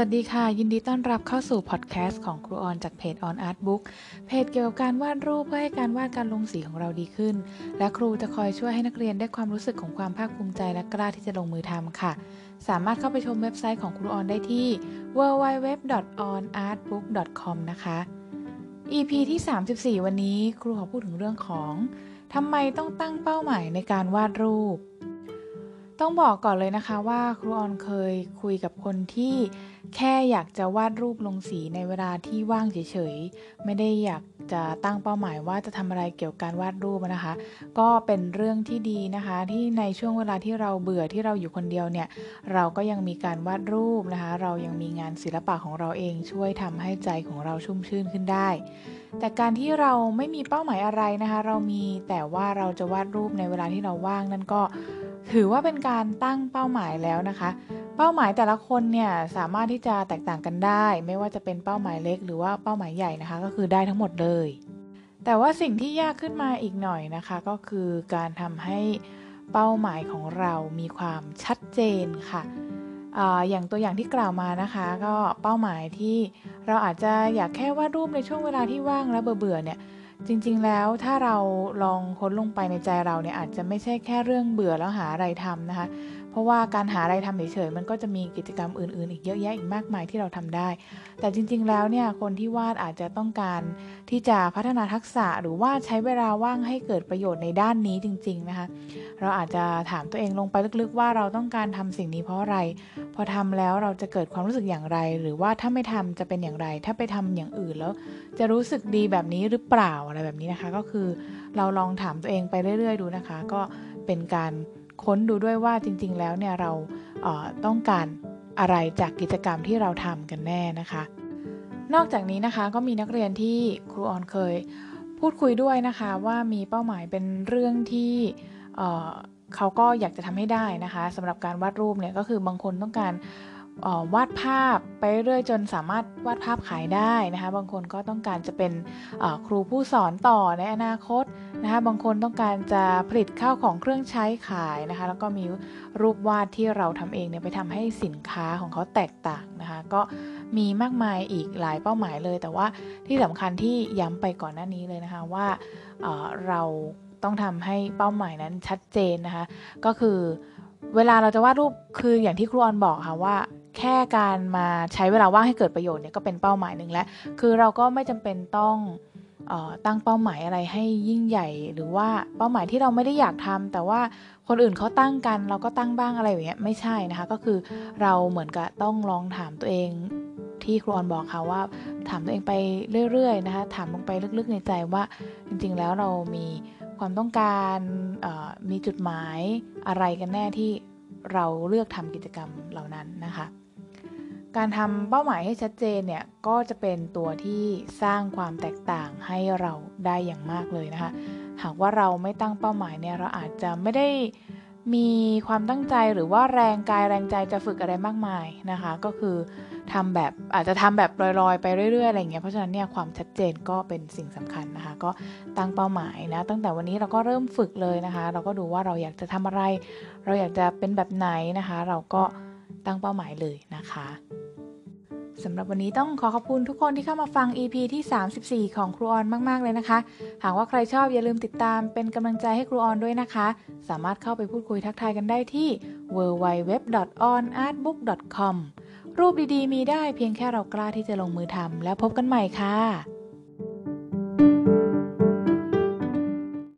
วัสดีค่ะ ยินดีต้อนรับเข้าสู่พอดแคสต์ของครูออนจากเพจ On Art Book เพจเกี่ยวกับการวาดรูปเพื่อให้การวาดการลงสีของเราดีขึ้น และครูจะคอยช่วยให้นักเรียนได้ความรู้สึกของความภาคภูมิใจและกล้าที่จะลงมือทำค่ะ สามารถเข้าไปชมเว็บไซต์ของครูออนได้ที่ www.onartbook.com นะคะ EP ที่ 34 วันนี้ครูขอพูดถึงเรื่องของทำไมต้องตั้งเป้าหมายในการวาดรูปต้องบอกก่อนเลยนะคะว่าครูออนเคยคุยกับคนที่ แค่อยากจะวาดรูปลงสีในเวลาที่ว่างเฉยๆ ไม่ได้อยากจะตั้งเป้าหมายว่าจะทำอะไรเกี่ยวกับการวาดรูปนะคะ ก็เป็นเรื่องที่ดีนะคะ ที่ในช่วงเวลาที่เราเบื่อที่เราอยู่คนเดียวเนี่ย เราก็ยังมีการวาดรูปนะคะ เรายังมีงานศิลปะของเราเองช่วยทำให้ใจของเราชุ่มชื่นขึ้นได้ แต่การที่เราไม่มีเป้าหมายอะไรนะคะ เรามีแต่ว่าเราจะวาดรูปในเวลาที่เราว่างนั่นก็ ถือว่าเป็นการตั้งเป้าหมายแล้วนะคะ เป้าหมายแต่ละคนเนี่ยสามารถที่จะแตกต่างกันได้ ไม่ว่าจะเป็นเป้าหมายเล็ก หรือว่าเป้าหมายใหญ่นะคะ ก็คือได้ทั้งหมดเลย แต่ว่าสิ่งที่ยากขึ้นมาอีกหน่อยนะคะ ก็คือการทำให้เป้าหมายของเรามีความชัดเจนค่ะอย่างตัวอย่างที่กล่าวมานะคะ ก็เป้าหมายที่เราอาจจะอยากแค่วาดรูปในช่วงเวลาที่ว่างแล้วเบื่อเนี่ย จริงๆ แล้วถ้าเราลองค้นลงไปในใจเราเนี่ยอาจจะไม่ใช่แค่เรื่องเบื่อแล้วหาอะไรทำนะคะ ราะว่าการหาอะไรทำเฉยๆมันก็จะมีกิจกรรมอื่นๆ อีกเยอะแยะอีกมากมายที่เราทำได้ แต่จริงๆแล้วเนี่ยคนที่วาดอาจจะต้องการที่จะพัฒนาทักษะหรือว่าใช้เวลาว่างให้เกิดประโยชน์ในด้านนี้จริง ๆนะคะ เราอาจจะถามตัวเองลงไปลึกๆ ว่าเราต้องการทำสิ่งนี้เพราะอะไร พอทำแล้วเราจะเกิดความรู้สึกอย่างไร หรือว่าถ้าไม่ทำจะเป็นอย่างไร ถ้าไปทำอย่างอื่นแล้ว จะรู้สึกดีแบบนี้หรือเปล่าอะไรแบบนี้นะคะ ก็คือเราลองถามตัวเองไปเรื่อย ๆ ดูนะคะ ก็เป็นการ ค้นดูด้วยว่าจริง ๆ แล้วเนี่ยเราเต้องการอะไรจากกิจกรรมที่เราทำกันแน่นะคะ นอกจากนี้นะคะก็มีนักเรียนที่ครูออนเคยพูดคุยด้วยนะคะว่ามีเป้าหมายเป็นเรื่องที่เขาก็อยากจะทำให้ได้นะคะสำหรับการวาดรูปเนี่ยก็คือบางคนต้องการ วาดภาพไปเรื่อยจนสามารถวาดภาพขายได้นะคะบางคนก็ต้องการจะเป็นครูผู้สอนต่อในอนาคตนะคะบางคนต้องการจะผลิตข้าวของเครื่องใช้ขายนะคะแล้วก็มีรูปวาดที่เราทำเองเนี่ยไปทำให้สินค้าของเขาแตกต่างนะคะก็มีมากมายอีกหลายเป้าหมายเลย แต่ว่าที่สำคัญที่ย้ำไปก่อนหน้านี้เลยนะคะว่าเราต้องทำให้เป้าหมายนั้นชัดเจนนะคะก็คือเวลาเราจะวาดรูปคืออย่างที่ครูออนบอกค่ะว่า แค่การมาใช้เวลาว่างให้เกิดประโยชน์เนี่ยก็เป็นเป้าหมายหนึ่งแล้ว คือเราก็ไม่จำเป็นต้องออตั้งเป้าหมายอะไรให้ยิ่งใหญ่ หรือว่าเป้าหมายที่เราไม่ได้อยากทำแต่ว่าคนอื่นเขาตั้งกัน เราก็ตั้งบ้างอะไรอย่างเงี้ยไม่ใช่นะคะ ก็คือเราเหมือนกับต้องลองถามตัวเองที่ครูออนบอกค่ะว่าถามตัวเองไปเรื่อยๆนะคะถามลงไปลึกๆในใจว่าจริงๆแล้วเรามีความต้องการมีจุดหมายอะไรกันแน่ที่เราเลือกทำกิจกรรมเหล่านั้นนะคะ การทำเป้าหมายให้ชัดเจนเนี่ยก็จะเป็นตัวที่สร้างความแตกต่างให้เราได้อย่างมากเลยนะคะ หากว่าเราไม่ตั้งเป้าหมายเนี่ยเราอาจจะไม่ได้มีความตั้งใจหรือว่าแรงกายแรงใจจะฝึกอะไรมากมายนะคะ ก็คือทำแบบอาจจะทำแบบลอยๆ ไปเรื่อยๆอะไรเงี้ยเพราะฉะนั้นเนี่ยความชัดเจนก็เป็นสิ่งสำคัญนะคะ ก็ตั้งเป้าหมายนะตั้งแต่วันนี้เราก็เริ่มฝึกเลยนะคะ เราก็ดูว่าเราอยากจะทำอะไร เราอยากจะเป็นแบบไหนนะคะ เราก็ตั้งเป้าหมายเลยนะคะ สำหรับวันนี้ต้องขอขอบคุณทุกคนที่เข้ามาฟัง EP ที่ 34 ของครูออนมาก ๆ เลยนะคะ หากว่าใครชอบอย่าลืมติดตามเป็นกำลังใจให้ครูออนด้วยนะคะ สามารถเข้าไปพูดคุยทักทายกันได้ที่ www.onartbook.com รูปดีๆ มีได้เพียงแค่เรากล้าที่จะลงมือทำแล้วพบกันใหม่ค่ะ